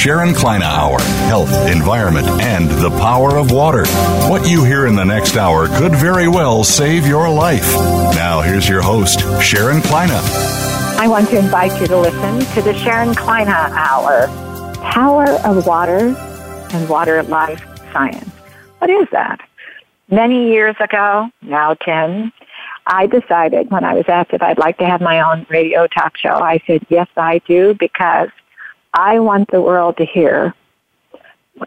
Sharon Kleyne Hour Health, Environment, and the Power of Water. What you hear in the next hour could very well save your life. Now, here's your host, Sharon Kleyne. I want to invite you to listen to the Sharon Kleyne Hour Power of Water and Water Life Science. What is that? Many years ago, now 10, I decided when I was asked if I'd like to have my own radio talk show, I said, yes, I do, because I want the world to hear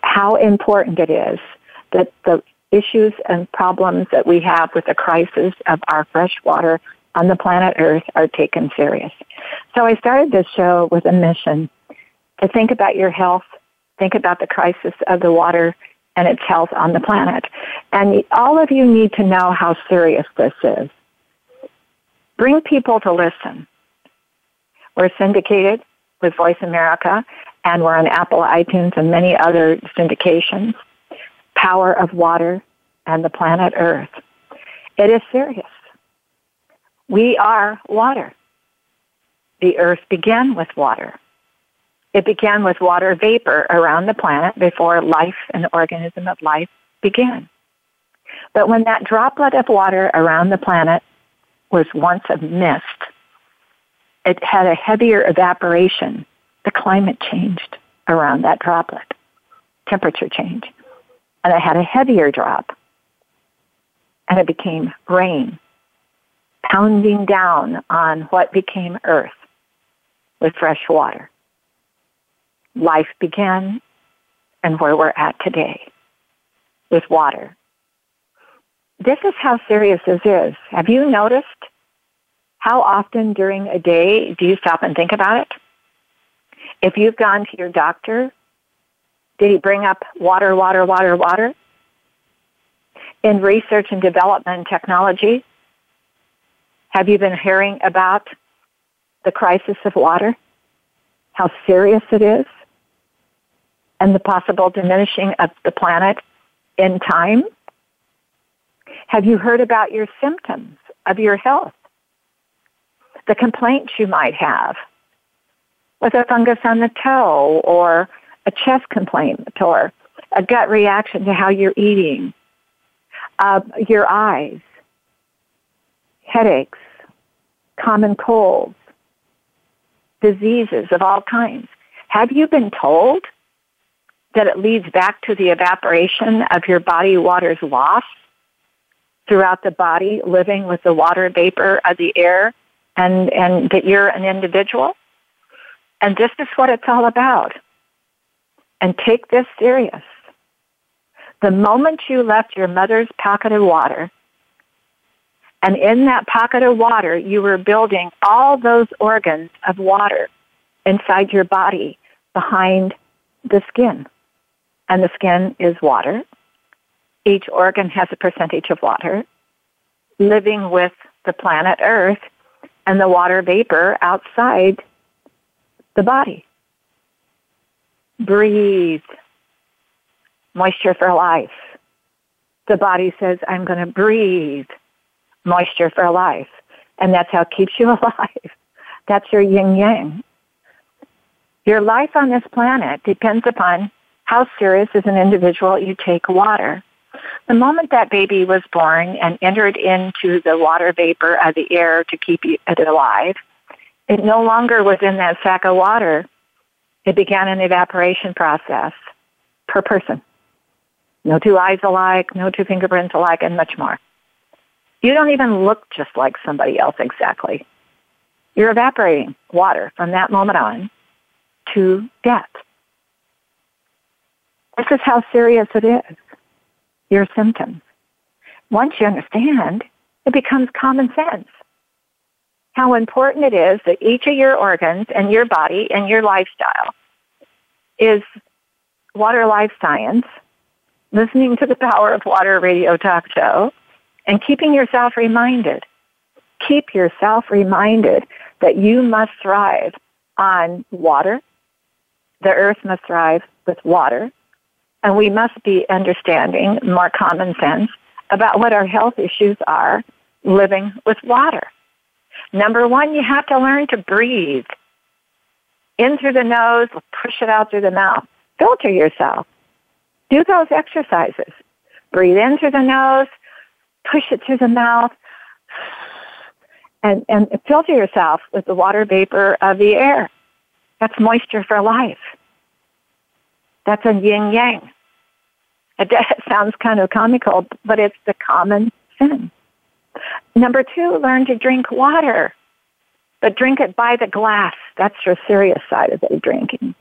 how important it is that the issues and problems that we have with the crisis of our fresh water on the planet Earth are taken serious. So I started this show with a mission to think about your health, think about the crisis of the water and its health on the planet. And all of you need to know how serious this is. Bring people to listen. We're syndicated with Voice America, and we're on Apple, iTunes, and many other syndications. Power of Water and the Planet Earth. It is serious. We are water. The earth began with water. It began with water vapor around the planet before life and the organism of life began. But when that droplet of water around the planet was once a mist, it had a heavier evaporation. The climate changed around that droplet, temperature change. And it had a heavier drop. And it became rain, pounding down on what became earth with fresh water. Life began and where we're at today with water. This is how serious this is. Have you noticed how often during a day do you stop and think about it? If you've gone to your doctor, did he bring up water, water, water, water? In research and development technology, have you been hearing about the crisis of water? How serious it is? And the possible diminishing of the planet in time? Have you heard about your symptoms of your health? The complaints you might have with a fungus on the toe or a chest complaint or a gut reaction to how you're eating, uh, your eyes, headaches, common colds, diseases of all kinds. Have you been told that it leads back to the evaporation of your body water's loss throughout the body, living with the water vapor of the air, and, and that you're an individual? And this is what it's all about. And take this serious. The moment you left your mother's pocket of water, and in that pocket of water, you were building all those organs of water inside your body behind the skin. And the skin is water. Each organ has a percentage of water. Living with the planet Earth and the water vapor outside the body. Breathe. Moisture for life. The body says, I'm going to breathe moisture for life. And that's how it keeps you alive. That's your yin yang. Your life on this planet depends upon how serious as an individual you take water. The moment that baby was born and entered into the water vapor of the air to keep uh, it alive, it no longer was in that sack of water. It began an evaporation process per person. No two eyes alike, no two fingerprints alike, and much more. You don't even look just like somebody else exactly. You're evaporating water from that moment on to death. This is how serious it is. Your symptoms. Once you understand, it becomes common sense. How important it is that each of your organs and your body and your lifestyle is water life science, listening to the power of water radio talk show, and keeping yourself reminded. Keep yourself reminded that you must thrive on water. The earth must thrive with water. And we must be understanding more common sense about what our health issues are living with water. Number one, you have to learn to breathe. In through the nose, push it out through the mouth. Filter yourself. Do those exercises. Breathe in through the nose, push it through the mouth, and, and filter yourself with the water vapor of the air. That's moisture for life. That's a yin yang. It sounds kind of comical, but it's the common sense. Number two, learn to drink water, but drink it by the glass. That's your serious side of the drinking.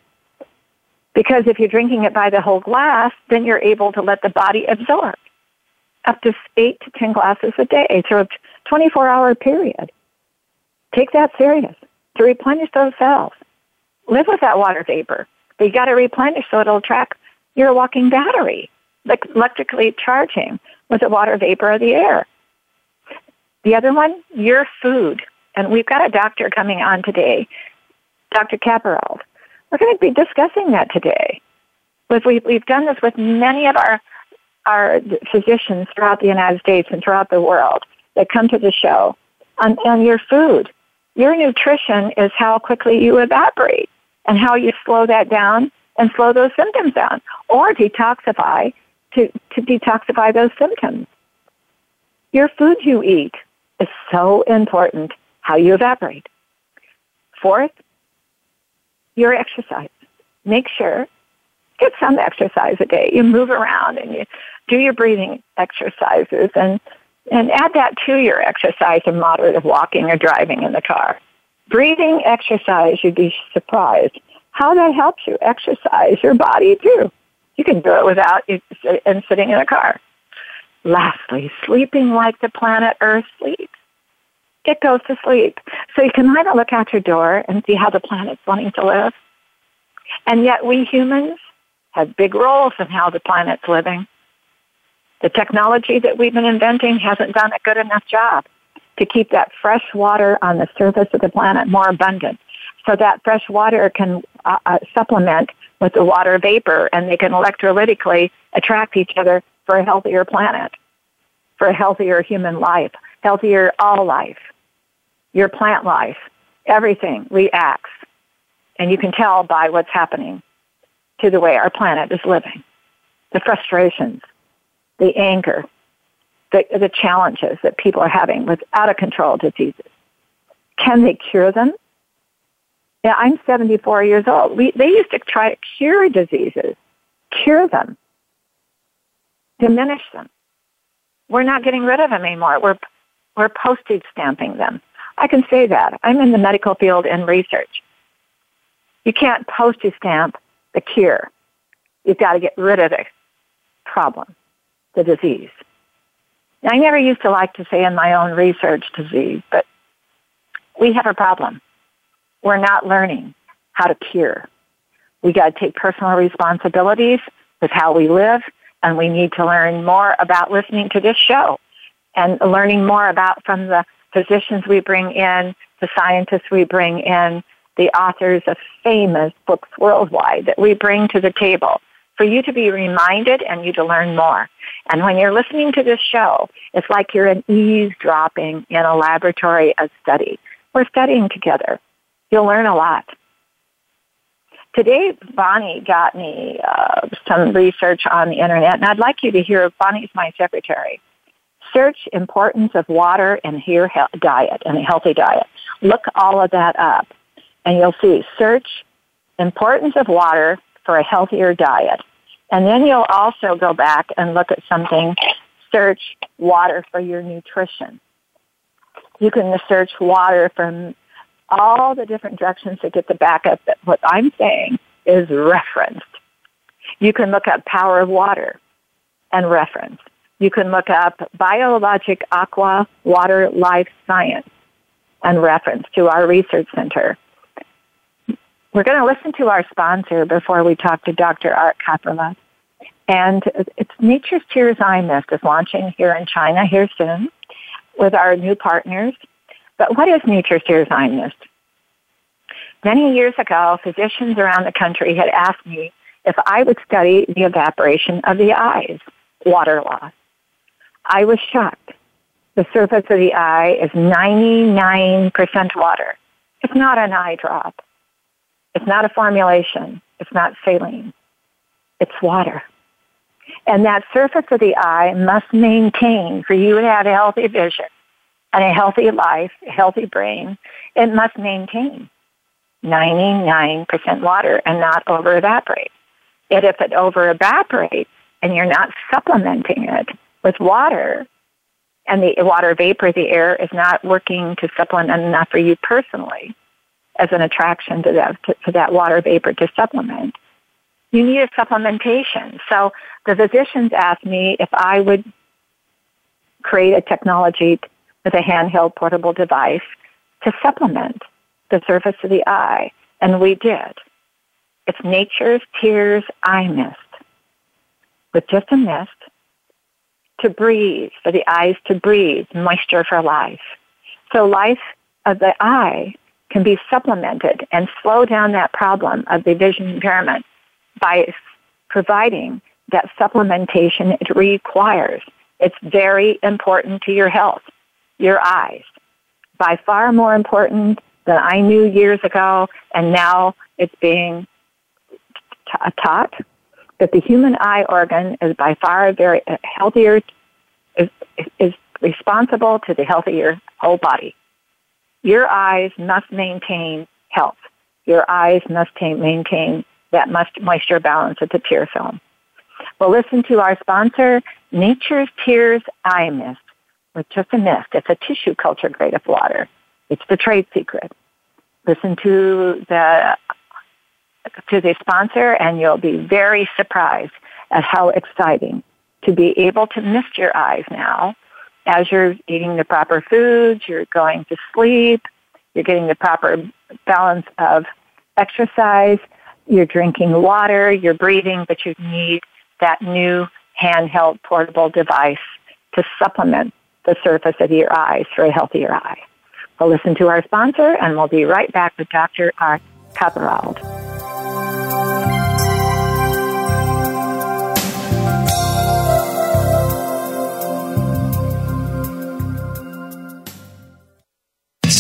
Because if you're drinking it by the whole glass, then you're able to let the body absorb up to eight to ten glasses a day through a 24 hour period. Take that serious to replenish those cells. Live with that water vapor. You got to replenish so it'll track your walking battery, like electrically charging with the water vapor of the air. The other one, your food. And we've got a doctor coming on today, Dr. Kaperle. We're going to be discussing that today. We've, done this with many of our, our physicians throughout the United States and throughout the world that come to the show on your food. Your nutrition is how quickly you evaporate and how you slow that down and slow those symptoms down or detoxify to, to detoxify those symptoms. Your food you eat is so important how you evaporate. Fourth, your exercise. Make sure get some exercise a day. You move around and you do your breathing exercises and and add that to your exercise of moderate walking or driving in the car. Breathing exercise, you'd be surprised how that helps you exercise your body too. You can do it without and sitting in a car. Lastly, sleeping like the planet Earth sleeps. It goes to sleep. So you can kind of look out your door and see how the planet's wanting to live. And yet we humans have big roles in how the planet's living. The technology that we've been inventing hasn't done a good enough job to keep that fresh water on the surface of the planet more abundant so that fresh water can uh, uh, supplement with the water vapor and they can electrolytically attract each other for a healthier planet, for a healthier human life, healthier all life, your plant life. Everything reacts. And you can tell by what's happening to the way our planet is living. The frustrations, the anger, the, the challenges that people are having with out of control diseases. Can they cure them? Yeah, I'm 74 years old. We, they used to try to cure diseases, cure them, diminish them. We're not getting rid of them anymore. We're, we're postage stamping them. I can say that. I'm in the medical field and research. You can't postage stamp the cure. You've got to get rid of the problem, the disease. I never used to like to say in my own research disease, but we have a problem we're not learning how to cure. We got to take personal responsibilities with how we live, and we need to learn more about listening to this show and learning more about from the physicians we bring in, the scientists we bring in, the authors of famous books worldwide that we bring to the table for you to be reminded and you to learn more. And when you're listening to this show, it's like you're in eavesdropping in a laboratory of study. We're studying together. You'll learn a lot. Today, Bonnie got me uh, some research on the internet, and I'd like you to hear. Bonnie's my secretary. Search importance of water and hear he- diet and a healthy diet. Look all of that up, and you'll see. Search importance of water for a healthier diet, and then you'll also go back and look at something. Search water for your nutrition. You can search water from all the different directions to get the backup that what I'm saying is referenced. You can look up Power of Water and reference. You can look up Biologic Aqua Water Life Science and reference to our research center. We're going to listen to our sponsor before we talk to Dr. Art Kaperle. And it's Nature's Tears Eye Mist is launching here in China here soon with our new partners. But what is Nature's Tears Eye Mist? Many years ago, physicians around the country had asked me if I would study the evaporation of the eyes, water loss. I was shocked. The surface of the eye is 99% water. It's not an eye drop. It's not a formulation. It's not saline. It's water. And that surface of the eye must maintain for you to have a healthy vision and a healthy life, a healthy brain. It must maintain 99% water and not over evaporate. Yet if it over evaporates and you're not supplementing it with water, and the water vapor, the air is not working to supplement enough for you personally as an attraction to that, to, to that water vapor to supplement, you need a supplementation. So the physicians asked me if I would create a technology with a handheld portable device to supplement the surface of the eye, and we did. It's Nature's Tears Eye Mist. With just a mist to breathe, for the eyes to breathe, moisture for life. So life of the eye can be supplemented and slow down that problem of the vision impairment by providing that supplementation it requires. It's very important to your health, your eyes. By far more important than I knew years ago, and now it's being t- taught that the human eye organ is by far very uh, healthier, is, is responsible to the healthier whole body. Your eyes must maintain health. Your eyes must maintain that must moisture balance of the tear film. Well, listen to our sponsor, Nature's Tears Eye Mist, with just a mist. It's a tissue culture grade of water. It's the trade secret. Listen to the to the sponsor, and you'll be very surprised at how exciting to be able to mist your eyes now as you're eating the proper foods, you're going to sleep, you're getting the proper balance of exercise, you're drinking water, you're breathing, but you need that new handheld portable device to supplement the surface of your eyes for a healthier eye. We'll listen to our sponsor and we'll be right back with Dr. Art Kaperle.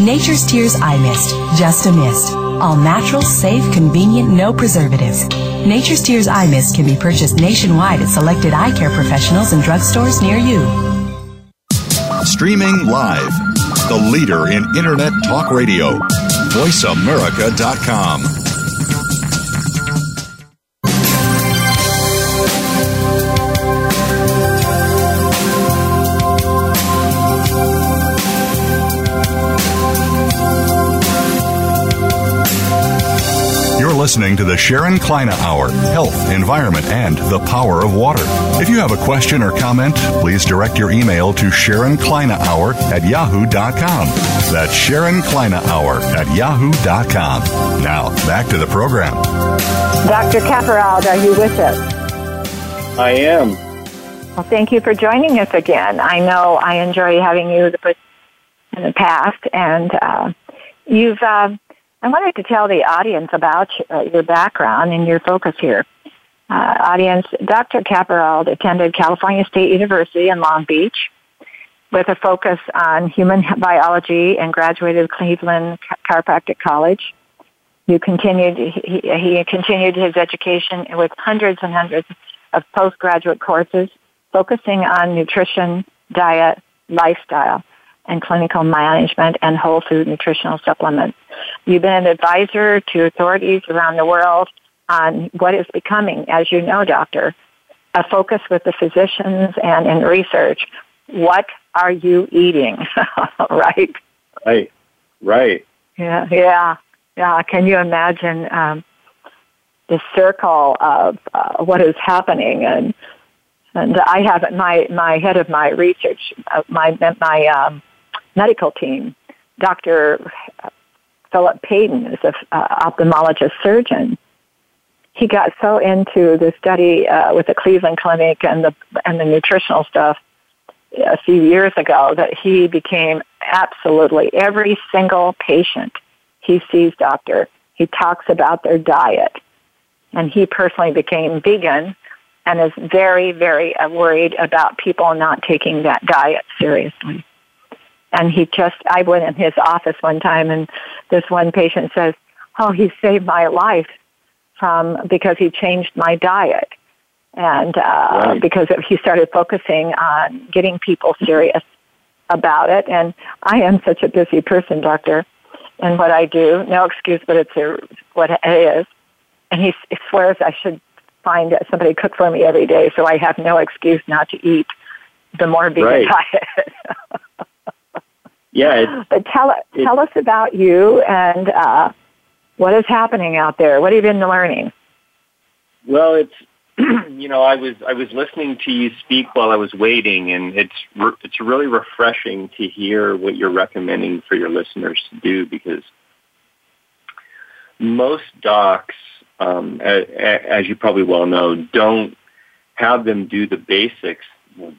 Nature's Tears Eye Mist, just a mist. All natural, safe, convenient, no preservatives. Nature's Tears Eye Mist can be purchased nationwide at selected eye care professionals and drugstores near you. Streaming live, the leader in Internet Talk Radio, VoiceAmerica.com. listening to the Sharon Kleyne Hour Health, Environment, and the Power of Water. If you have a question or comment, please direct your email to Sharon Kleyne Hour at yahoo.com. That's Sharon Kleyne Hour at yahoo.com. Now, back to the program. Dr. Kaperle, are you with us? I am. Well, thank you for joining us again. I know I enjoy having you in the past, and uh, you've. Uh, I wanted to tell the audience about uh, your background and your focus here. Uh, audience, Dr. Kaperle attended California State University in Long Beach with a focus on human biology and graduated Cleveland Chiropractic College. You continued, he, he continued his education with hundreds and hundreds of postgraduate courses focusing on nutrition, diet, lifestyle, and clinical management and whole food nutritional supplements. You've been an advisor to authorities around the world on what is becoming, as you know, doctor, a focus with the physicians and in research. What are you eating? right? Right. Right. Yeah. Yeah. Yeah. Can you imagine um, the circle of uh, what is happening and and I have my my head of my research, uh, my my um, medical team, Dr. Philip Payton is an uh, ophthalmologist surgeon. He got so into the study uh, with the Cleveland Clinic and the and the nutritional stuff a few years ago that he became absolutely every single patient he sees doctor. He talks about their diet, and he personally became vegan and is very, very worried about people not taking that diet seriously. And he just, I went in his office one time and this one patient says, oh, he saved my life from, because he changed my diet. And, uh, right. because he started focusing on getting people serious about it. And I am such a busy person, doctor, and what I do. No excuse, but it's a, what it is. And he swears I should find somebody cook for me every day, so I have no excuse not to eat the more vegan right. diet. Yeah. but tell tell us about you and uh, what is happening out there. What have you been learning? Well, it's you know I was I was listening to you speak while I was waiting, and it's re- it's really refreshing to hear what you're recommending for your listeners to do because most docs, um, as, as you probably well know, don't have them do the basics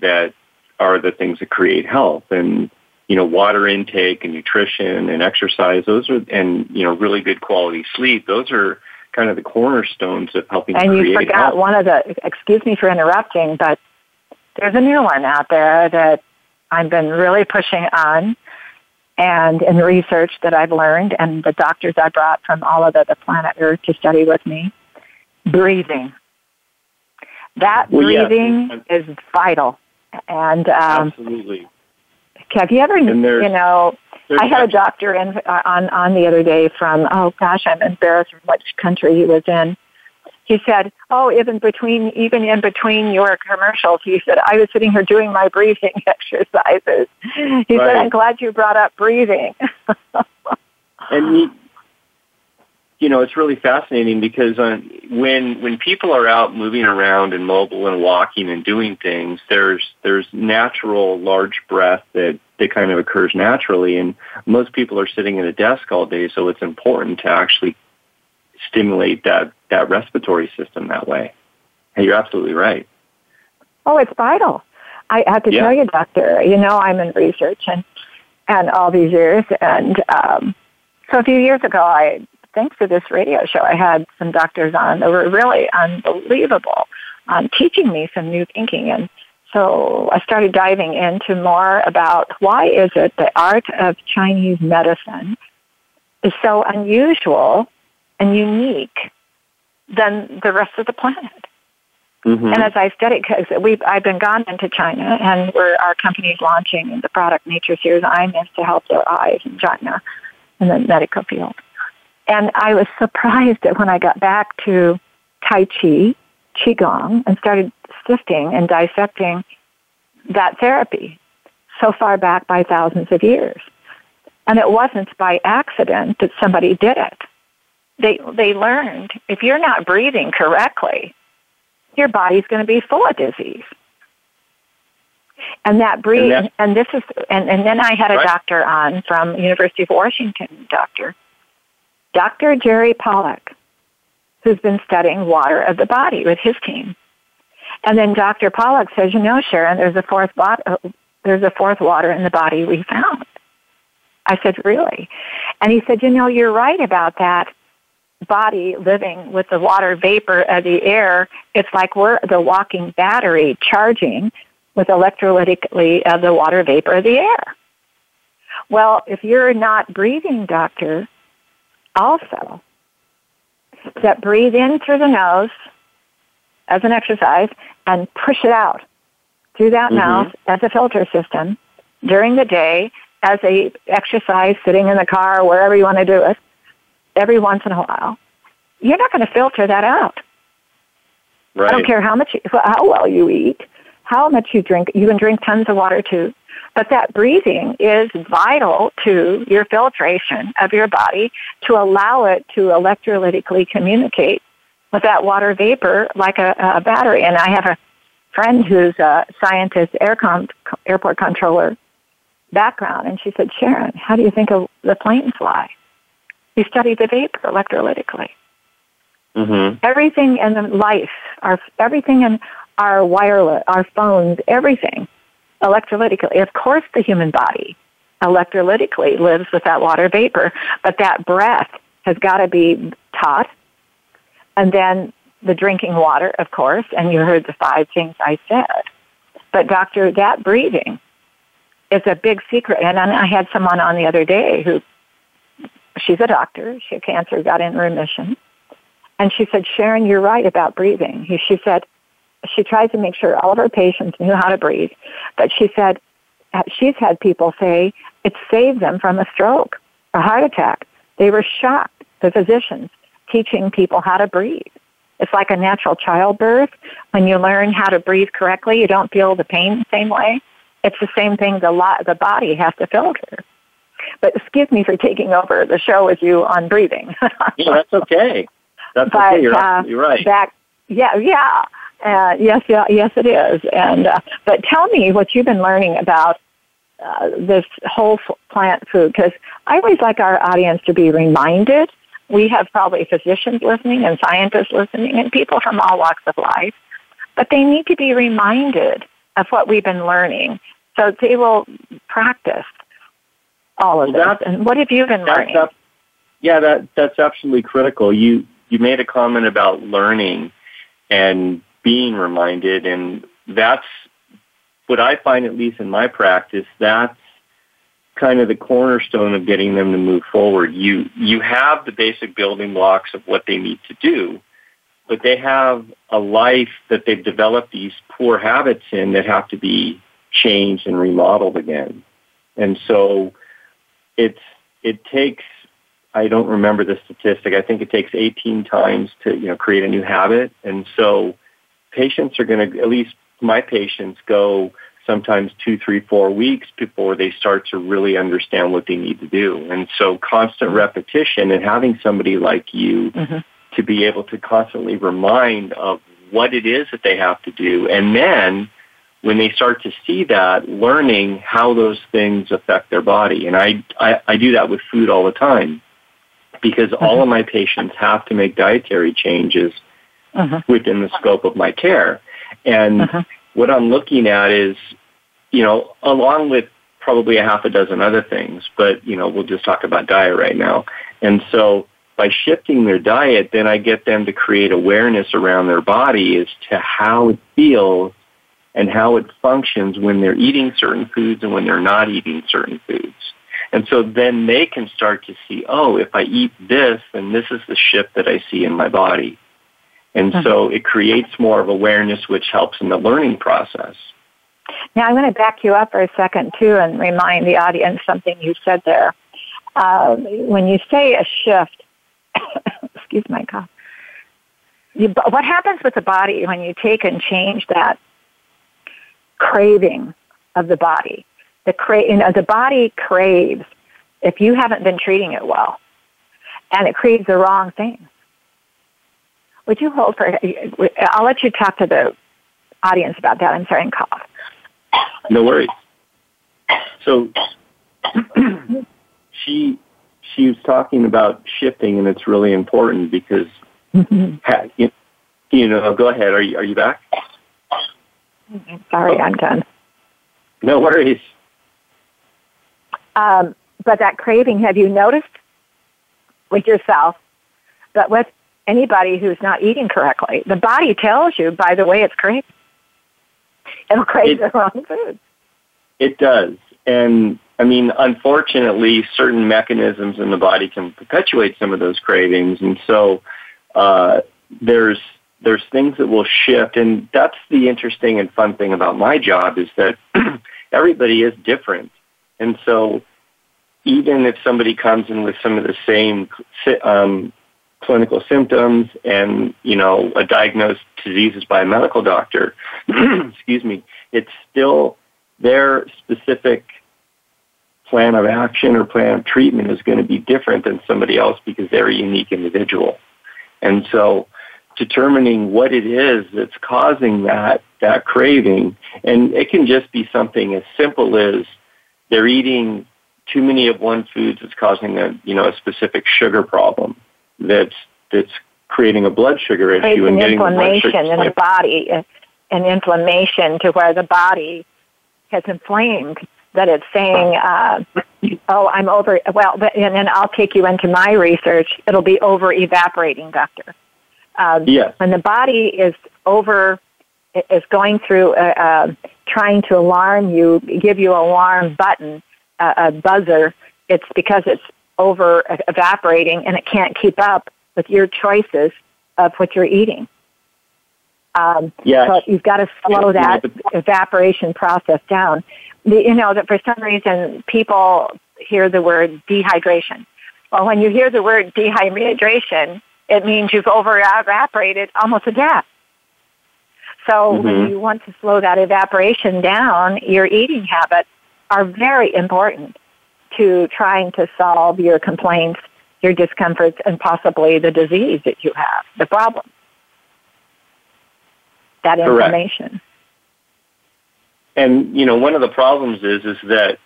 that are the things that create health and you know, water intake and nutrition and exercise, those are, and, you know, really good quality sleep, those are kind of the cornerstones of helping and create you forgot health. one of the, excuse me for interrupting, but there's a new one out there that I've been really pushing on and in research that I've learned and the doctors I brought from all over the planet Earth to study with me, breathing. That well, breathing is vital. And um, absolutely. Have you ever, you know, I had a doctor in uh, on on the other day from oh gosh, I'm embarrassed from which country he was in. He said, "Oh, even between even in between your commercials," he said, "I was sitting here doing my breathing exercises." He right. said, "I'm glad you brought up breathing." and he, you know, it's really fascinating because uh, when when people are out moving around and mobile and walking and doing things, there's there's natural large breath that that kind of occurs naturally, and most people are sitting at a desk all day, so it's important to actually stimulate that that respiratory system that way. And you're absolutely right. Oh, it's vital. I have to yeah. tell you, doctor. You know, I'm in research and and all these years, and um, so a few years ago, I thanks to this radio show, I had some doctors on that were really unbelievable on teaching me some new thinking. And so I started diving into more about why is it the art of Chinese medicine is so unusual and unique than the rest of the planet. Mm-hmm. And as I studied, because I've been gone into China, and we're our company's launching the product Nature's Tears Mist to help their eyes in China in the medical field. And I was surprised that when I got back to Tai Chi, Qigong, and started sifting and dissecting that therapy so far back by thousands of years. And it wasn't by accident that somebody did it. They, they learned if you're not breathing correctly, your body's going to be full of disease. And that breathing, and, and this is, and, and then I had a right. doctor on from University of Washington, doctor, Dr. Jerry Pollack, who's been studying water of the body with his team. And then Dr. Pollack says, you know, Sharon, there's a fourth bot- uh, there's a fourth water in the body we found. I said, really? And he said, you know, you're right about that body living with the water vapor of the air. It's like we're the walking battery charging with electrolytically of the water vapor of the air. Well, if you're not breathing, doctor, also that breathe in through the nose as an exercise and push it out through that Mhm. mouth as a filter system during the day as a exercise sitting in the car wherever you want to do it every once in a while you're not going to filter that out Right. I don't care how much, how well you eat, how much you drink. You can drink tons of water too. But that breathing is vital to your filtration of your body to allow it to electrolytically communicate with that water vapor like a, a battery. And I have a friend who's a scientist, aircom, airport controller background, and she said, Sharon, how do you think of the plane fly? We studied the vapor electrolytically Mm-hmm. everything in the life, our everything in our wireless, our phones, everything electrolytically. Of course, the human body electrolytically lives with that water vapor, but that breath has got to be taught, and then the drinking water, of course. And you heard the five things I said, but doctor, that breathing is a big secret. And I had someone on the other day who. She's a doctor. She had cancer, got in remission and she said, Sharon, you're right about breathing. She said, she tried to make sure all of her patients knew how to breathe. But she said, she's had people say it saved them from a stroke, a heart attack. They were shocked, the physicians, teaching people how to breathe. It's like a natural childbirth. When you learn how to breathe correctly, you don't feel the pain the same way. It's the same thing the, lo- the body has to filter. But excuse me for taking over the show with you on breathing. Yeah, that's okay. That's but okay. You're uh, absolutely right. back, yeah, yeah, uh, yes, yeah, yes, it is. And uh, but tell me what you've been learning about uh, this whole f- plant food because I always like our audience to be reminded. We have probably physicians listening and scientists listening and people from all walks of life, but they need to be reminded of what we've been learning so they will practice all of Well, this. And what have you been learning? ab- yeah, that that's absolutely critical. You you made a comment about learning and being reminded, and that's what I find, at least in my practice, that's kind of the cornerstone of getting them to move forward. You you have the basic building blocks of what they need to do, but they have a life that they've developed these poor habits in that have to be changed and remodeled again. And so it's it takes I don't remember the statistic. I think it takes 18 times to you know create a new habit, and so patients are going to at least my patients go sometimes two, three, four weeks before they start to really understand what they need to do. And so constant repetition and having somebody like you Mhm. to be able to constantly remind of what it is that they have to do, and then when they start to see that, learning how those things affect their body. And I, I, I do that with food all the time because all of my patients have to make dietary changes Mhm. within the scope of my care. And Mhm. what I'm looking at is, you know, along with probably a half a dozen other things, but, you know, we'll just talk about diet right now. And so by shifting their diet, then I get them to create awareness around their body as to how it feels and how it functions when they're eating certain foods and when they're not eating certain foods. And so then they can start to see, oh, if I eat this, then this is the shift that I see in my body. And so it creates more of awareness, which helps in the learning process. Now, I'm going to back you up for a second, too, and remind the audience something you said there. Uh, when you say a shift, excuse my cough, you, what happens with the body when you take and change that craving of the body? The, cra- you know, the body craves if you haven't been treating it well, and it craves the wrong thing. Would you hold for? I'll let you talk to the audience about that. I'm sorry, and cough. No worries. So she she was talking about shifting, and it's really important because ha- you, you know. Go ahead. Are you are you back? Sorry, I'm done. No worries. Um, but that craving, have you noticed with yourself, but with anybody who's not eating correctly, the body tells you by the way it's craving. It'll crave It- the wrong food. It does. And I mean, unfortunately, certain mechanisms in the body can perpetuate some of those cravings. And so uh, there's there's things that will shift, and that's the interesting and fun thing about my job is that everybody is different, and so even if somebody comes in with some of the same um, clinical symptoms and you know a diagnosed diseases by a medical doctor, excuse me, it's still their specific plan of action or plan of treatment is going to be different than somebody else because they're a unique individual. And so determining what it is that's causing that, that craving, and it can just be something as simple as they're eating too many of one foods that's causing a, you know, a specific sugar problem that's, that's creating a blood sugar issue and getting inflammation the in the body, an inflammation to where the body has inflamed that it's saying, uh, oh, I'm over, well, and then I'll take you into my research. It'll be over evaporating, doctor. Um, yes. When the body is over, is going through, uh, uh, trying to alarm you, give you alarm button, uh, a buzzer, it's because it's over evaporating and it can't keep up with your choices of what you're eating. Um, yes. So you've got to slow that evaporation process down the, you know, that for some reason people hear the word dehydration. Well, when you hear the word dehydration, it means you've over evaporated almost to death. So mm-hmm. when you want to slow that evaporation down, your eating habits are very important to trying to solve your complaints, your discomforts, and possibly the disease that you have, the problem. That information. Correct. And you know, one of the problems is is that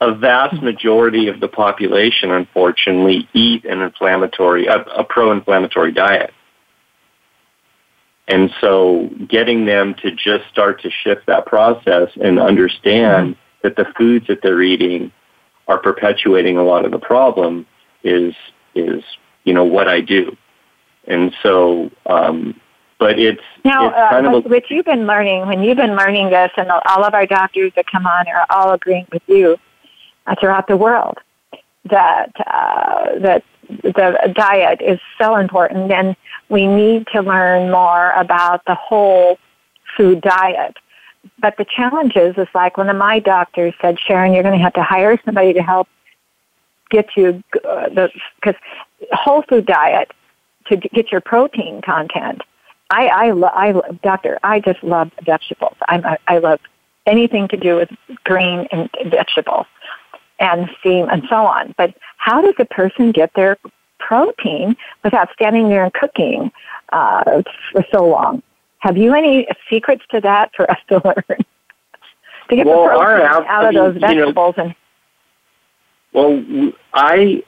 a vast majority of the population, unfortunately, eat an inflammatory, a, a pro-inflammatory diet. And so getting them to just start to shift that process and understand that the foods that they're eating are perpetuating a lot of the problem is, is, you know, what I do. And so, um, but it's now it's kind uh, of a, what you've been learning when you've been learning this, and all of our doctors that come on are all agreeing with you uh, throughout the world that uh, that the diet is so important, and we need to learn more about the whole food diet. But the challenge is, is like one of my doctors said, Sharon, you're going to have to hire somebody to help get you uh, the because whole food diet to get your protein content I, I, lo- I, doctor, I just love vegetables. I'm, I, I love anything to do with green and vegetables and steam and so on. But how does a person get their protein without standing there and cooking uh, for so long? Have you any secrets to that for us to learn? to get well, the protein our, out of those vegetables you know, and well, I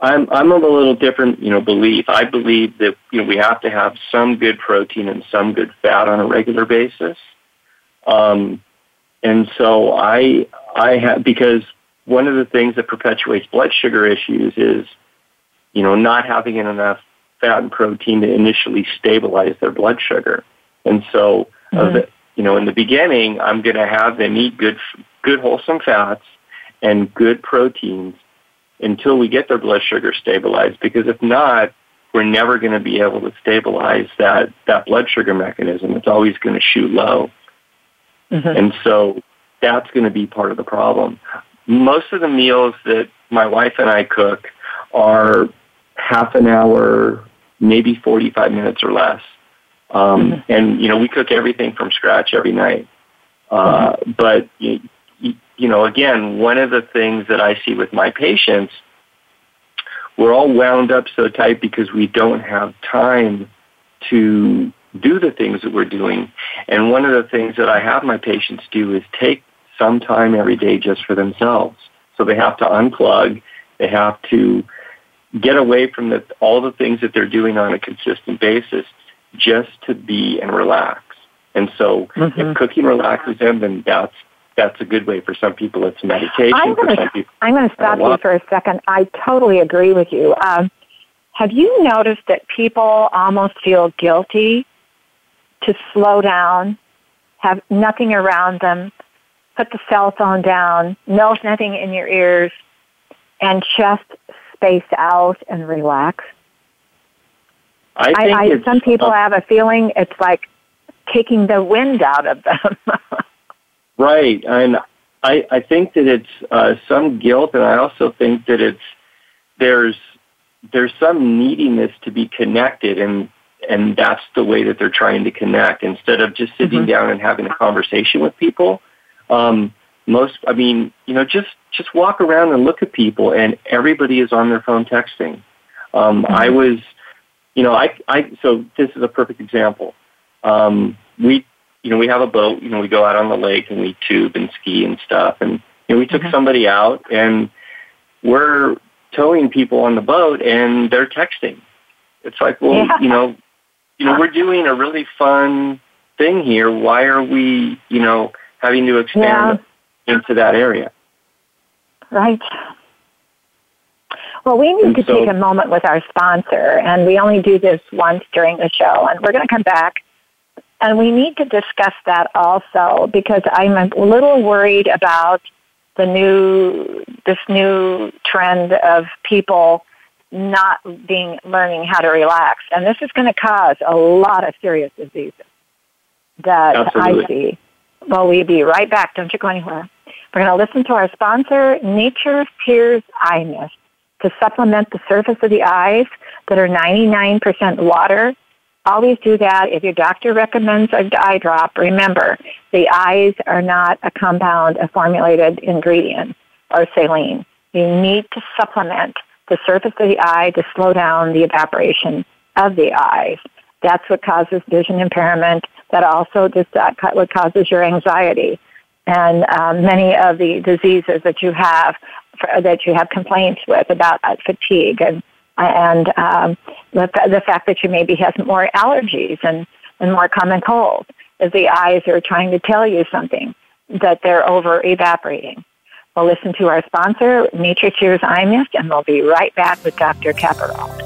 I'm I'm of a little different, you know, belief. I believe that you know we have to have some good protein and some good fat on a regular basis. Um, and so I I have because one of the things that perpetuates blood sugar issues is, you know, not having enough fat and protein to initially stabilize their blood sugar. And so, uh, mm-hmm. uh, the, you know, in the beginning, I'm going to have them eat good good wholesome fats and good proteins until we get their blood sugar stabilized because if not, we're never going to be able to stabilize that, that blood sugar mechanism. It's always going to shoot low. Mm-hmm. And so that's going to be part of the problem. Most of the meals that my wife and I cook are half an hour, maybe 45 minutes or less. Um, mm-hmm. And, you know, we cook everything from scratch every night. Uh, mm-hmm. But you, you know, again, one of the things that I see with my patients, we're all wound up so tight because we don't have time to do the things that we're doing. And one of the things that I have my patients do is take some time every day just for themselves. So they have to unplug. They have to get away from the, all the things that they're doing on a consistent basis just to be and relax. And so mm-hmm. if cooking relaxes them, then that's that's a good way for some people. It's meditation. I'm going to I'm going to stop you for a second. I totally agree with you. Um, have you noticed that people almost feel guilty to slow down, have nothing around them, put the cell phone down, no nothing in your ears, and just space out and relax? I think I, it's, some people uh, have a feeling it's like taking the wind out of them. Right, and I I think that it's uh, some guilt, and I also think that it's there's there's some neediness to be connected, and and that's the way that they're trying to connect instead of just sitting Mhm. down and having a conversation with people. Um, most, I mean, you know, just just walk around and look at people, and everybody is on their phone texting. Um, I was, you know, I I so this is a perfect example. Um, we you know, we have a boat, you know, we go out on the lake and we tube and ski and stuff. And, you know, we took Mhm. somebody out and we're towing people on the boat and they're texting. It's like, well, Yeah. you know, you know, we're doing a really fun thing here. Why are we, you know, having to expand into that area? Right. Well, we need And to so- take a moment with our sponsor, and we only do this once during the show, and we're going to come back. And we need to discuss that also because I'm a little worried about the new, this new trend of people not being learning how to relax. And this is going to cause a lot of serious diseases that I see. Well, we'll be right back. Don't you go anywhere. We're going to listen to our sponsor, Nature's Tears Eye Mist, to supplement the surface of the eyes that are 99% water. Always do that. If your doctor recommends an eye drop, remember the eyes are not a compound, a formulated ingredient or saline. You need to supplement the surface of the eye to slow down the evaporation of the eyes. That's what causes vision impairment. That also just uh, what causes your anxiety and um, many of the diseases that you have for, that you have complaints with about uh, fatigue and and um, the, the fact that you maybe have more allergies and, and more common colds is the eyes are trying to tell you something that they're over evaporating. We'll listen to our sponsor, Nature Tears Eye Mist, and we'll be right back with Dr. Kaperle.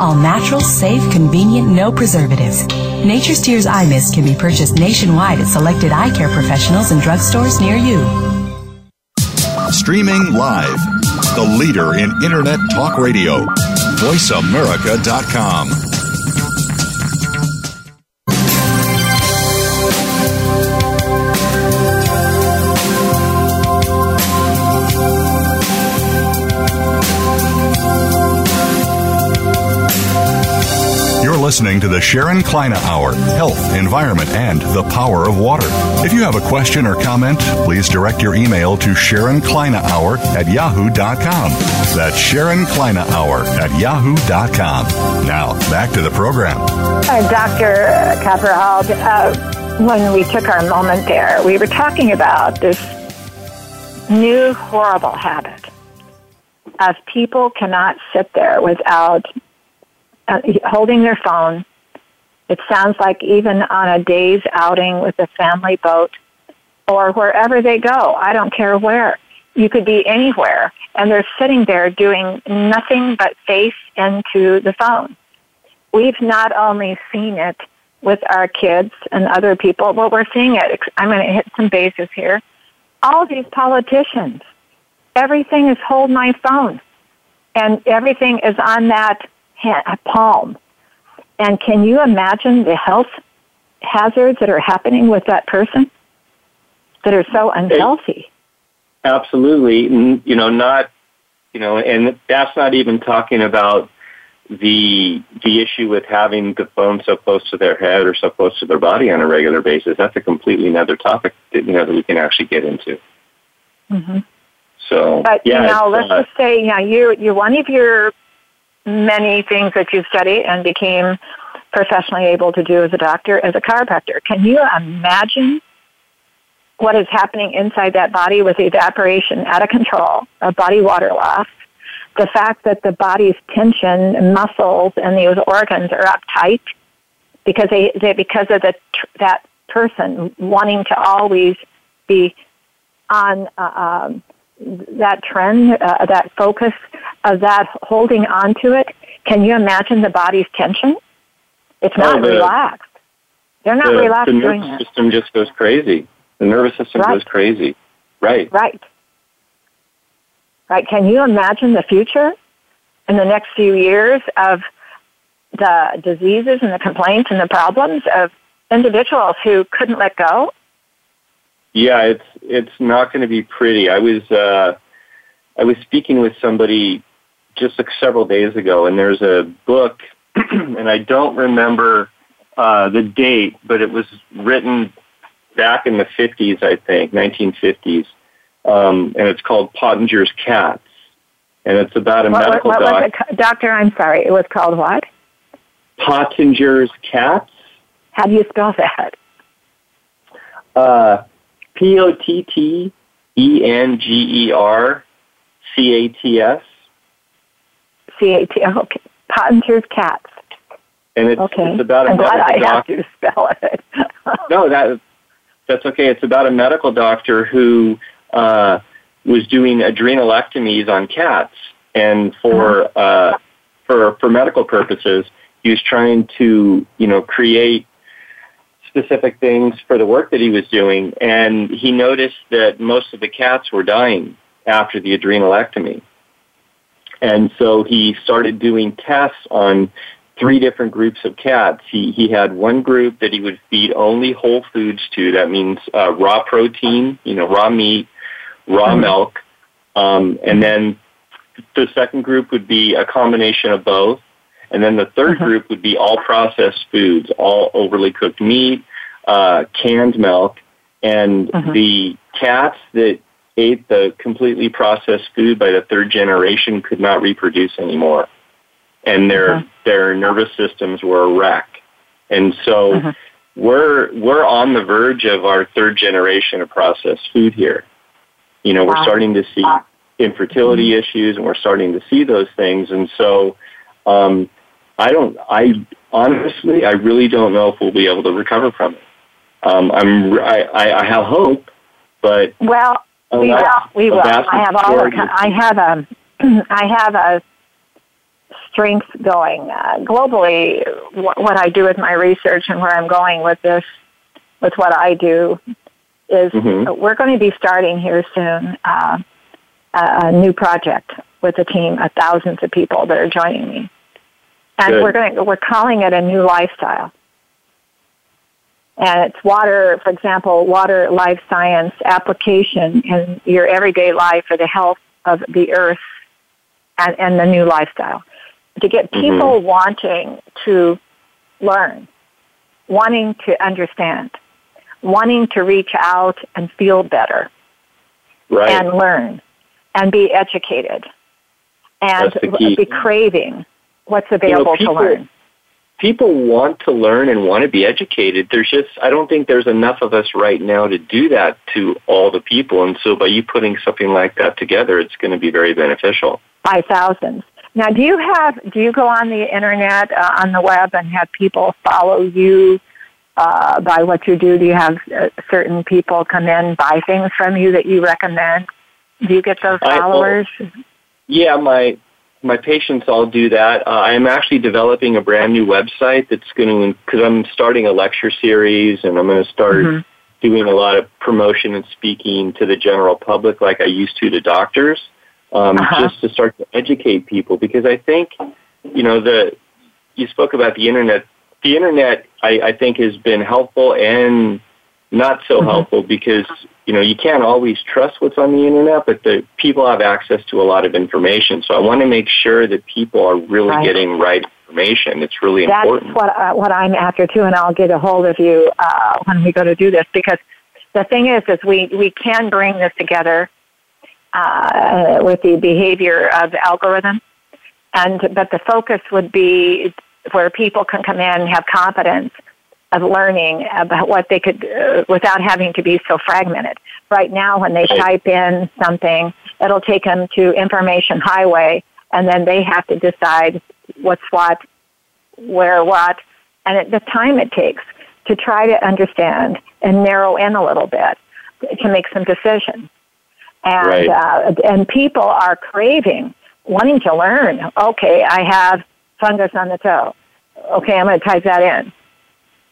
All natural, safe, convenient, no preservatives. Nature's Tears Eye Mist can be purchased nationwide at selected eye care professionals and drugstores near you. Streaming live. The leader in Internet talk radio. VoiceAmerica.com. listening to the Sharon Kleyne Hour Health, Environment, and the Power of Water. If you have a question or comment, please direct your email to Sharon Kleyne Hour at yahoo.com. That's Sharon Kleyne Hour at yahoo.com. Now, back to the program. Uh, Dr. Kaperle, uh, when we took our moment there, we were talking about this new horrible habit of people cannot sit there without uh, holding their phone. It sounds like even on a day's outing with a family boat or wherever they go, I don't care where. You could be anywhere, and they're sitting there doing nothing but face into the phone. We've not only seen it with our kids and other people, but we're seeing it. I'm going to hit some bases here. All these politicians, everything is hold my phone, and everything is on that ha- palm. And can you imagine the health hazards that are happening with that person that are so unhealthy? Absolutely. You know, not, you know, and that's not even talking about the the issue with having the phone so close to their head or so close to their body on a regular basis. That's a completely another topic that you know that we can actually get into. hmm So, But yeah, you know, let's uh, just say, you know, you you one of your many things that you studied and became professionally able to do as a doctor, as a chiropractor. Can you imagine what is happening inside that body with evaporation out of control, a body water loss, the fact that the body's tension, muscles, and those organs are uptight because they, they because of the that person wanting to always be on uh, um, that trend, uh, that focus of that holding on to it. Can you imagine the body's tension? It's not oh, the, relaxed. They're not the, relaxed the nervous system just goes crazy. The nervous system right. goes crazy. Right. Right. Right. Can you imagine the future in the next few years of the diseases and the complaints and the problems of individuals who couldn't let go? Yeah, it's it's not going to be pretty. I was uh, I was speaking with somebody just like several days ago, and there's a book, and I don't remember uh, the date, but it was written back in the 50s, I think, 1950s, um, and it's called Pottenger's Cats, and it's about a what, medical what, what doc- Doctor, I'm sorry, it was called what? Pottenger's Cats. How do you spell that? Uh, P O T T E N G E R C A T S. C A T. Okay. Pottenger's Cats. And it's, okay. it's about a I'm glad I doc- have to spell it. no, that that's okay. It's about a medical doctor who uh, was doing adrenalectomies on cats, and for uh-huh. uh, for for medical purposes, he was trying to you know create specific things for the work that he was doing, and he noticed that most of the cats were dying after the adrenalectomy. And so he started doing tests on three different groups of cats. He, he had one group that he would feed only whole foods to. That means uh, raw protein, you know, raw meat, raw mm-hmm. milk. Um, and then the second group would be a combination of both. And then the 3rd mm-hmm. group would be all processed foods, all overly cooked meat, uh, canned milk. And mm-hmm. the cats that ate the completely processed food by the third generation could not reproduce anymore and their uh-huh. their nervous systems were a wreck. And so uh-huh. we're we're on the verge of our third generation of processed food here. You know, we're starting to see infertility mm-hmm. issues, and we're starting to see those things. And so, um, I don't. I honestly, I really don't know if we'll be able to recover from it. Um, I'm. I, I, have hope, but well, we will. We will. I have all. The, I have a. I have a strength going. Uh, globally, wh- what I do with my research and where I'm going with this, with what I do, is mm-hmm. we're going to be starting here soon uh, a, new project with a team of thousands of people that are joining me, and Good. we're going we're calling it a new lifestyle. And it's water, for example, water life science application in your everyday life for the health of the earth and, and the new lifestyle to get mm-hmm. people mm-hmm. wanting to learn, wanting to understand, wanting to reach out and feel better right. and learn and be educated and be craving what's available you know, people, to learn. People want to learn and want to be educated. There's just, I don't think there's enough of us right now to do that to all the people. And so by you putting something like that together, it's going to be very beneficial. By thousands. Now, do you have do you go on the internet uh, on the web and have people follow you uh, by what you do? Do you have uh, certain people come in buy things from you that you recommend? Do you get those followers? I, well, yeah, my my patients all do that. Uh, I'm actually developing a brand new website that's going to because I'm starting a lecture series and I'm going to start mm-hmm. doing a lot of promotion and speaking to the general public like I used to to doctors um, uh-huh. just to start to educate people because I think, you know, the you spoke about the internet. The internet, I, I think, has been helpful and not so mm-hmm. helpful because you know you can't always trust what's on the internet, but the people have access to a lot of information. So I want to make sure that people are really right. getting right information. It's really That's important. That's what uh, what I'm after too, and I'll get a hold of you uh, when we go to do this because the thing is, is we we can bring this together uh, with the behavior of the algorithm. And but the focus would be where people can come in and have confidence of learning about what they could uh, without having to be so fragmented. Right now, when they type in something, it'll take them to information highway, and then they have to decide what's what, where what, and at the time it takes to try to understand and narrow in a little bit to make some decisions. And Right. uh, and people are craving, wanting to learn. Okay, I have fungus on the toe. Okay, I'm going to type that in,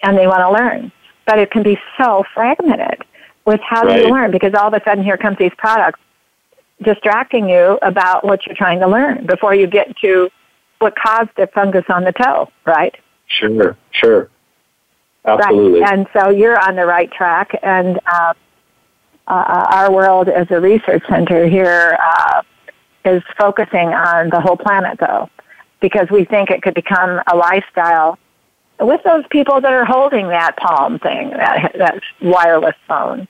and they want to learn. But it can be so fragmented with how do you learn because all of a sudden here comes these products distracting you about what you're trying to learn before you get to what caused the fungus on the toe, right? Sure, sure. Absolutely. Right. And so you're on the right track. And uh, uh, our world as a research center here uh, is focusing on the whole planet, though, because we think it could become a lifestyle with those people that are holding that palm thing, that, that wireless phone,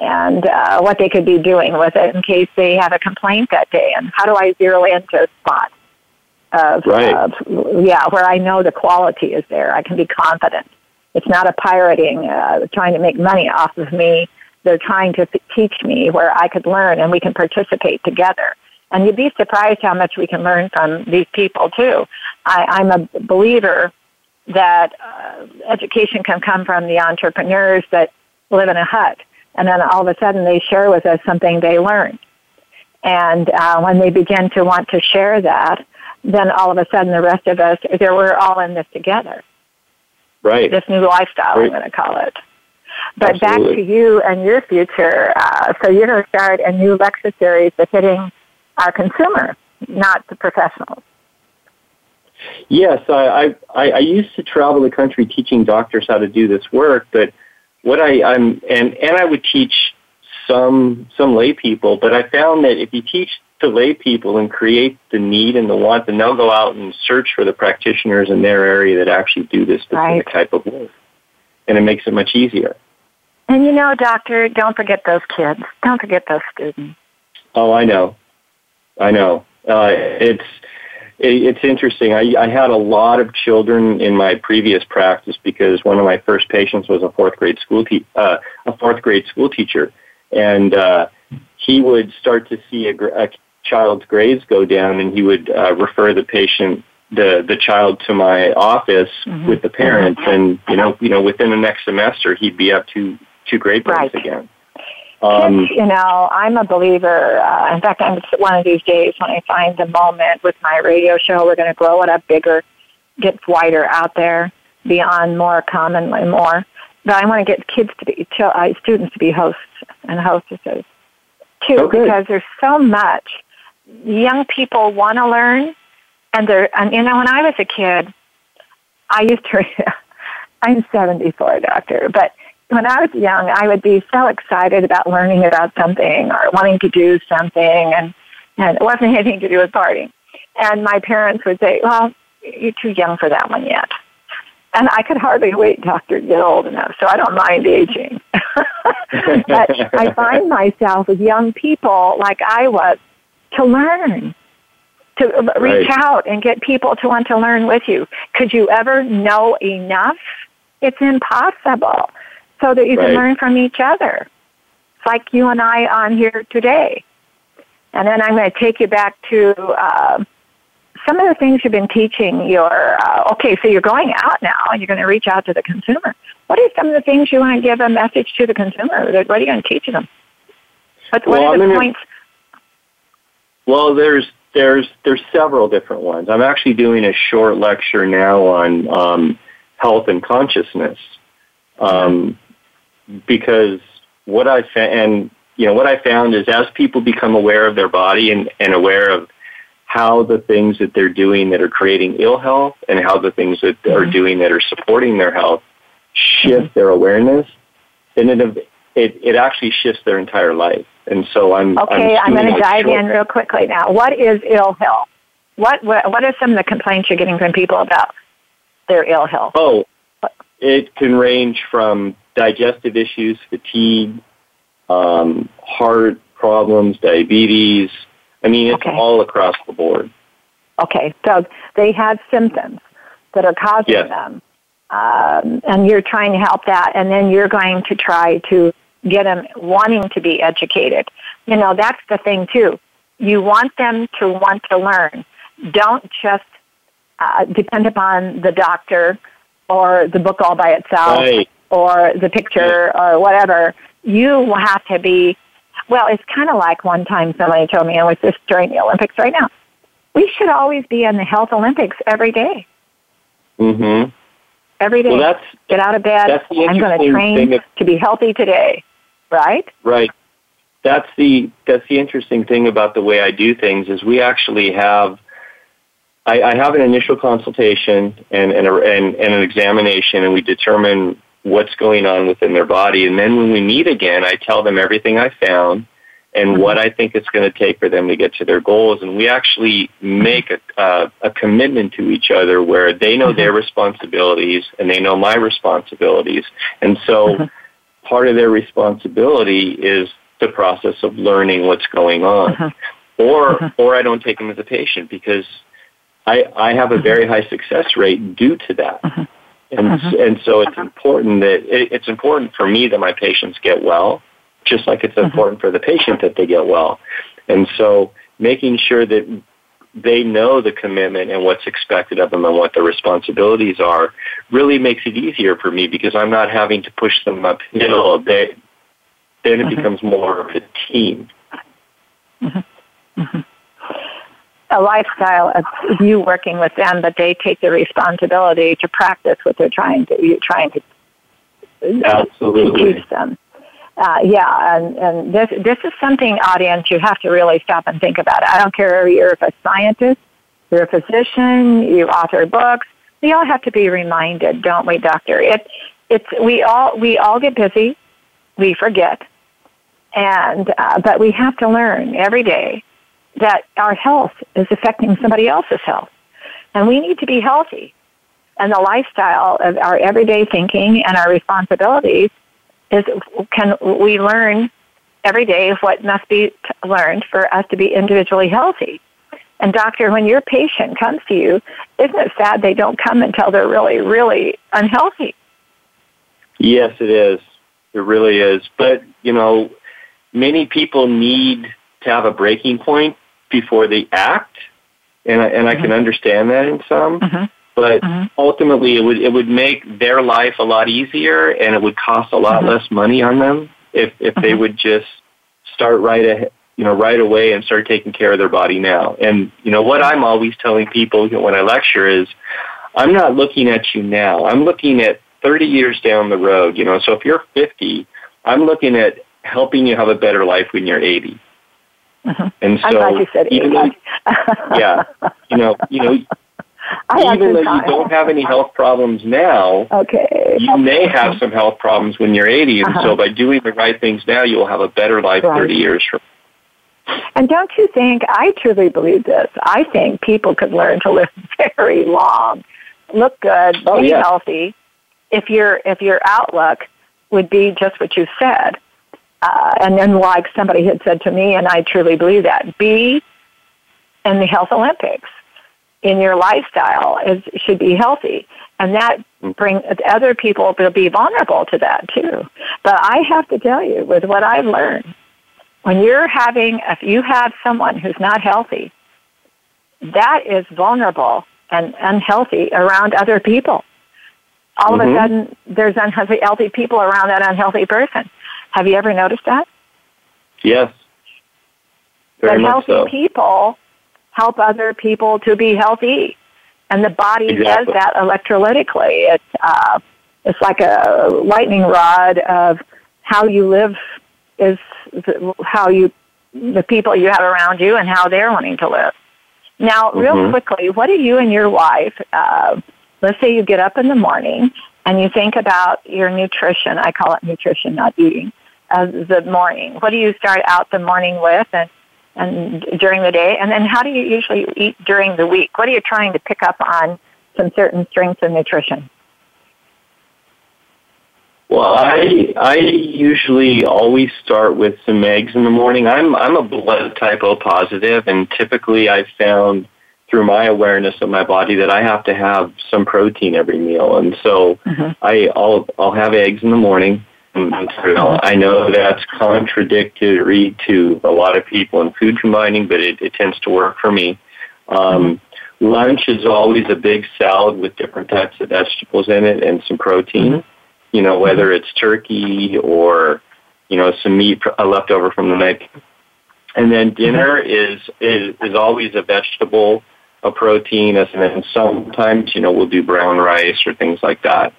and uh, what they could be doing with it in case they have a complaint that day. And how do I zero into a spot of, Right. of yeah, where I know the quality is there? I can be confident. It's not a pirating, uh, trying to make money off of me. They're trying to teach me where I could learn and we can participate together. And you'd be surprised how much we can learn from these people too. I, I'm a believer that uh, education can come from the entrepreneurs that live in a hut. And then all of a sudden they share with us something they learned. And uh, when they begin to want to share that, then all of a sudden the rest of us, there we're all in this together right. this new lifestyle, Right. I'm going to call it. But back to you and your future. Uh, so you're going to start a new lecture series that's hitting our consumer, not the professionals. Yes, I, I I used to travel the country teaching doctors how to do this work, but what I, I'm and and I would teach some some lay people, but I found that if you teach the lay people and create the need and the want, then they'll go out and search for the practitioners in their area that actually do this specific Right. type of work, and it makes it much easier. And you know, doctor, don't forget those kids. Don't forget those students. Oh, I know, I know. Uh, it's it, it's interesting. I, I had a lot of children in my previous practice because one of my first patients was a fourth grade school te- uh, a fourth grade school teacher, and uh, he would start to see a, gr- a child's grades go down, and he would uh, refer the patient the the child to my office Mhm. with the parents, and you know you know within the next semester he'd be up to two grade points Right. again. Um, Kids, you know, I'm a believer. Uh, in fact, I'm one of these days when I find the moment with my radio show, we're going to grow it up bigger, get wider out there, beyond more, commonly more. But I want to get kids to be, uh, students to be hosts and hostesses too, Oh, good. because there's so much. Young people want to learn, and they're, and you know, when I was a kid, I used to. I'm 74, doctor, but when I was young, I would be so excited about learning about something or wanting to do something, and and it wasn't anything to do with partying. And my parents would say, "Well, you're too young for that one yet." And I could hardly wait, to get old enough, so I don't mind aging. but I find myself with young people like I was to learn, to reach Right. out and get people to want to learn with you. Could you ever know enough? It's impossible. So that you can learn from each other. It's like you and I on here today. And then I'm going to take you back to uh, some of the things you've been teaching your, uh, okay, so you're going out now and you're going to reach out to the consumer. What are some of the things you want to give a message to the consumer? What are you going to teach them? What, what Well, are the gonna- points? Well, there's there's there's several different ones. I'm actually doing a short lecture now on um, health and consciousness, um, because what I fa- and you know what I found is as people become aware of their body and, and aware of how the things that they're doing that are creating ill health and how the things that are Mhm. doing that are supporting their health shift their awareness, then it it it actually shifts their entire life. And so I'm Okay, I'm, doing going to dive short- in real quickly now. What is ill health? What, what what are some of the complaints you're getting from people about their ill health? Oh, it can range from digestive issues, fatigue, um, heart problems, diabetes. I mean, it's Okay. all across the board. Okay, so they have symptoms. that are causing Yes. them. Um, and you're trying to help that, and then you're going to try to get them wanting to be educated. You know, that's the thing too. You want them to want to learn. Don't just uh, depend upon the doctor or the book all by itself Right. Or the picture or whatever. You will have to be, well, it's kind of like one time somebody told me, and was just during the Olympics right now. We should always be in the health Olympics every day. Mm-hmm. Every day. Well, that's Get out of bed. that's the I'm going to train of- to be healthy today. Right? Right. That's the that's the interesting thing about the way I do things is we actually have I, I have an initial consultation and and, a, and and an examination and we determine what's going on within their body. And then when we meet again I tell them everything I found and mm-hmm. what I think it's going to take for them to get to their goals. And we actually make a uh, a commitment to each other where they know their mm-hmm. responsibilities and they know my responsibilities. And so mm-hmm. part of their responsibility is the process of learning what's going on. Or or I don't take them as a patient because I I have a very high success rate due to that. And uh-huh. and so it's uh-huh. important that it, it's important for me that my patients get well, just like it's uh-huh. important for the patient that they get well. And so making sure that they know the commitment and what's expected of them and what their responsibilities are really makes it easier for me because I'm not having to push them uphill. They, then it becomes more of a team. A lifestyle of you working with them, but they take the responsibility to practice what they're trying to you're trying to Absolutely. teach them. Uh, yeah, and, and this this is something, audience, you have to really stop and think about. It. I don't care if you're a scientist, you're a physician, you author books. We all have to be reminded, don't we, Doctor? It it's we all we all get busy, we forget, and uh, but we have to learn every day that our health is affecting somebody else's health, and we need to be healthy. And the lifestyle of our everyday thinking and our responsibilities is can we learn every day what must be learned for us to be individually healthy. And doctor, when your patient comes to you, isn't it sad they don't come until they're really, really unhealthy? Yes, it is. It really is. But, you know, many people need to have a breaking point before they act. And I, and I can understand that in some. Mhm. But Mhm. ultimately, it would it would make their life a lot easier, and it would cost a lot Mhm. less money on them if if they Mhm. would just start right ahead, you know, right away and start taking care of their body now. And you know what I'm always telling people when I lecture is, I'm not looking at you now. I'm looking at 30 years down the road. You know, so if you're 50, I'm looking at helping you have a better life when you're 80. Mhm. And so I'm glad you said even though, yeah, you know, you know, I even though you don't have any health problems now, Okay. you may have some health problems when you're 80, and Uh-huh. so by doing the right things now, you'll have a better life Right. 30 years from. And don't you think, I truly believe this, I think people could learn to live very long, look good, Oh, be yeah. healthy, if your, if your outlook would be just what you said. Uh, and then like somebody had said to me, and I truly believe that, be in the health Olympics. In your lifestyle, it should be healthy. And that Mm. bring other people to be vulnerable to that too. But I have to tell you, with what I've learned, when you're having, if you have someone who's not healthy, that is vulnerable and unhealthy around other people. All of Mhm. a sudden, there's unhealthy healthy people around that unhealthy person. Have you ever noticed that? Yes. Very that healthy so. people help other people to be healthy, and the body Exactly. does that electrolytically. It's uh, it's like a lightning rod of how you live is the- how you the people you have around you and how they're wanting to live. Now, real Mhm. quickly, what do you and your wife? Uh, let's say you get up in the morning and you think about your nutrition. I call it nutrition, not eating. Uh, the morning. What do you start out the morning with, and and during the day, and then how do you usually eat during the week? What are you trying to pick up on some certain strengths and nutrition? Well, I I usually always start with some eggs in the morning. I'm I'm a blood type O positive, and typically I've found through my awareness of my body that I have to have some protein every meal, and so mm-hmm. I I'll I'll have eggs in the morning. I know that's contradictory to a lot of people in food combining, but it, it tends to work for me. Um, mm-hmm. Lunch is always a big salad with different types of vegetables in it and some protein. Mm-hmm. You know, whether mm-hmm. it's turkey or you know some meat left over from the night. And then dinner is is is always a vegetable, a protein, and then sometimes you know we'll do brown rice or things like that.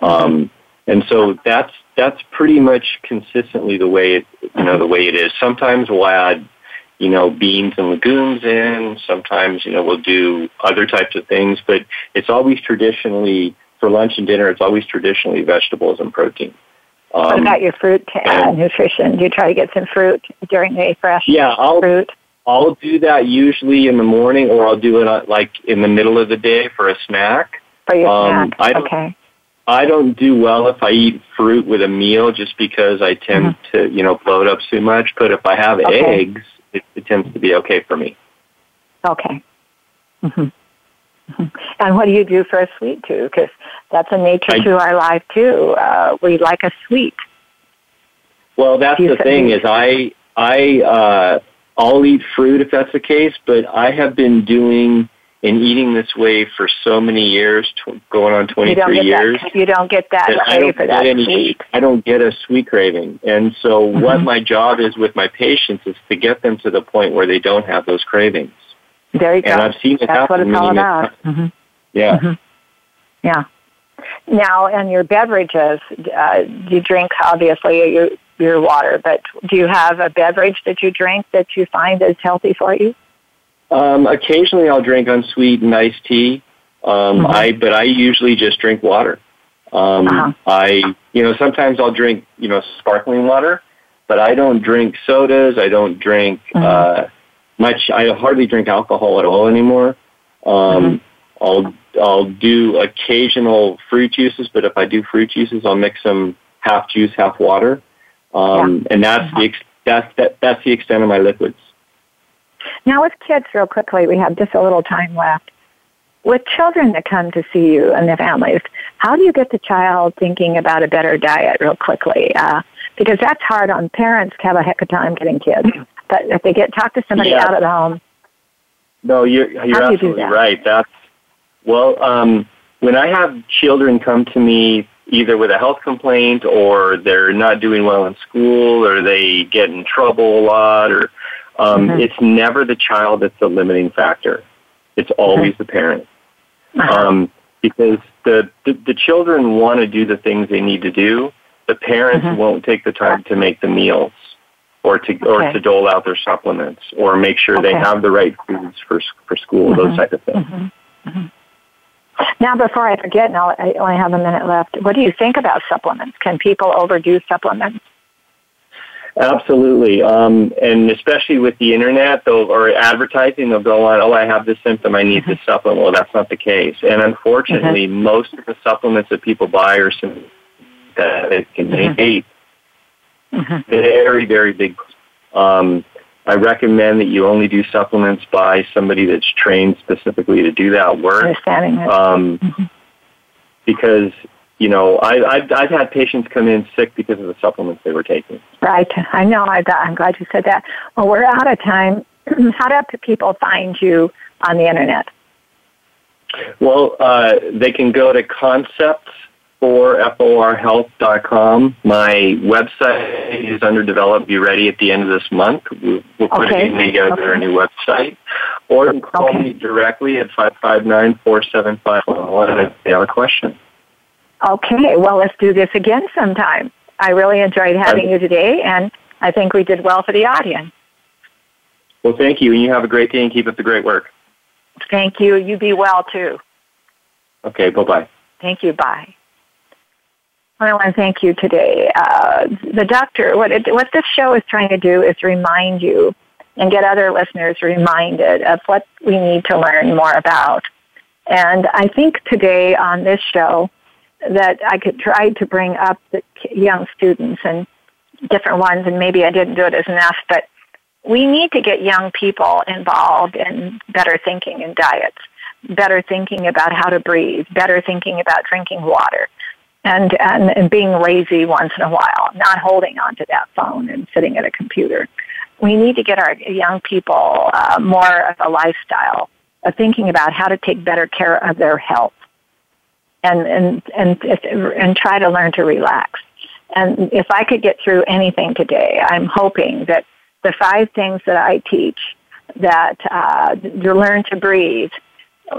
Um, and so that's that's pretty much consistently the way it you know the way it is. Sometimes we'll add you know beans and legumes in. Sometimes you know we'll do other types of things, but it's always traditionally for lunch and dinner. It's always traditionally vegetables and protein. Um, what about your fruit uh, nutrition? Do you try to get some fruit during the fresh yeah, I'll, fruit? I'll do that usually in the morning, or I'll do it uh, like in the middle of the day for a snack. For your um, snack, I okay. I don't do well if I eat fruit with a meal, just because I tend mm-hmm. to, you know, bloat up too much. But if I have okay. eggs, it, it tends to be okay for me. Okay. Mm-hmm. Mm-hmm. And what do you do for a sweet tooth? Because that's a nature I, to our life too. Uh, we like a sweet. Well, that's the thing is I I uh, I'll eat fruit if that's the case, but I have been doing and eating this way for so many years, tw- going on 23 years. That, you don't get that, that I don't for that any, sweet. I don't get a sweet craving. And so mm-hmm. what my job is with my patients is to get them to the point where they don't have those cravings. There you go. And I've seen it That's happen. what it's all about. Mm-hmm. Yeah. Mm-hmm. Yeah. Now, and your beverages, uh, you drink obviously your your water, but do you have a beverage that you drink that you find is healthy for you? Um, occasionally, I'll drink unsweetened iced tea. Um, mm-hmm. I but I usually just drink water. Um, uh-huh. I you know sometimes I'll drink you know sparkling water, but I don't drink sodas. I don't drink mm-hmm. uh, much. I hardly drink alcohol at all anymore. Um, mm-hmm. I'll I'll do occasional fruit juices, but if I do fruit juices, I'll mix them half juice, half water, um, yeah. and that's the ex- that's that, that's the extent of my liquids. Now, with kids, real quickly, we have just a little time left. With children that come to see you and their families, how do you get the child thinking about a better diet real quickly? Uh, because that's hard on parents to have a heck of time getting kids. But if they get talk to somebody yeah. out at home, no, you're you're absolutely you right. That's well, um, when I have children come to me either with a health complaint or they're not doing well in school or they get in trouble a lot or um, mm-hmm. it's never the child that's the limiting factor. It's always mm-hmm. the parent. Uh-huh. Um, because the, the, the children want to do the things they need to do. The parents mm-hmm. won't take the time to make the meals or to okay. or to dole out their supplements or make sure okay. they have the right foods for for school. Those mm-hmm. type of things. Mm-hmm. Mm-hmm. Now, before I forget, now I only have a minute left. What do you think about supplements? Can people overdo supplements? Absolutely, um, and especially with the internet, they'll or advertising, they'll go on. Oh, I have this symptom, I need mm-hmm. this supplement. Well, that's not the case, and unfortunately, mm-hmm. most of the supplements that people buy are some that it can mm-hmm. mm-hmm. very, very big. Um, I recommend that you only do supplements by somebody that's trained specifically to do that work. Understanding it. Um, mm-hmm. Because you know, I, I've, I've had patients come in sick because of the supplements they were taking. Right. I know. I, I'm glad you said that. Well, we're out of time. How do people find you on the internet? Well, uh, they can go to concepts for forhealth.com. My website is under development. Be ready at the end of this month. We'll, we'll put okay. it together okay. a new website. Or call okay. me directly at 559-475 if you have a question. Okay, well, let's do this again sometime. I really enjoyed having you today, and I think we did well for the audience. Well, thank you, and you have a great day and keep up the great work. Thank you. You be well, too. Okay, bye-bye. Thank you. Bye. I want to thank you today. Uh, the doctor, what, it, what this show is trying to do is remind you and get other listeners reminded of what we need to learn more about. And I think today on this show that I could try to bring up the young students and different ones, and maybe I didn't do it as enough, but we need to get young people involved in better thinking in diets, better thinking about how to breathe, better thinking about drinking water, and, and, and being lazy once in a while, not holding onto that phone and sitting at a computer. We need to get our young people uh, more of a lifestyle of thinking about how to take better care of their health and, and, and, and try to learn to relax. And if I could get through anything today, I'm hoping that the five things that I teach that uh, to learn to breathe,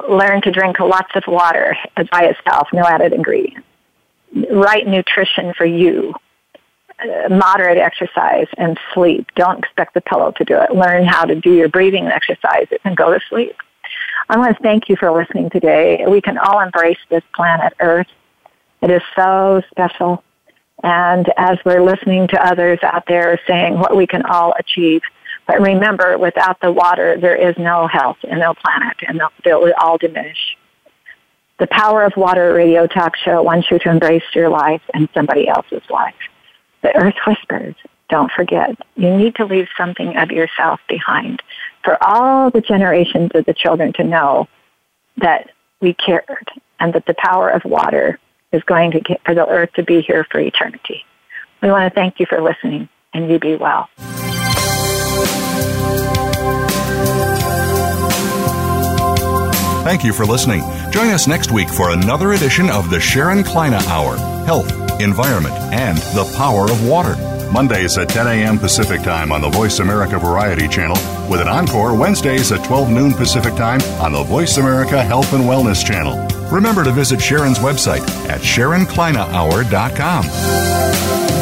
learn to drink lots of water by itself, no added ingredient, right nutrition for you, uh, moderate exercise, and sleep. Don't expect the pillow to do it. Learn how to do your breathing exercises and go to sleep. I want to thank you for listening today. We can all embrace this planet Earth. It is so special. And as we're listening to others out there saying what we can all achieve, but remember, without the water, there is no health and no planet, and it will all diminish. The Power of Water radio talk show wants you to embrace your life and somebody else's life. The Earth Whispers. Don't forget, you need to leave something of yourself behind for all the generations of the children to know that we cared and that the power of water is going to get for the earth to be here for eternity. We want to thank you for listening and you be well. Thank you for listening. Join us next week for another edition of the Sharon Kleyne Hour Health, Environment, and the Power of Water. Mondays at 10 a.m. Pacific Time on the Voice America Variety Channel, with an encore Wednesdays at 12 noon Pacific Time on the Voice America Health and Wellness Channel. Remember to visit Sharon's website at SharonKleynehour.com.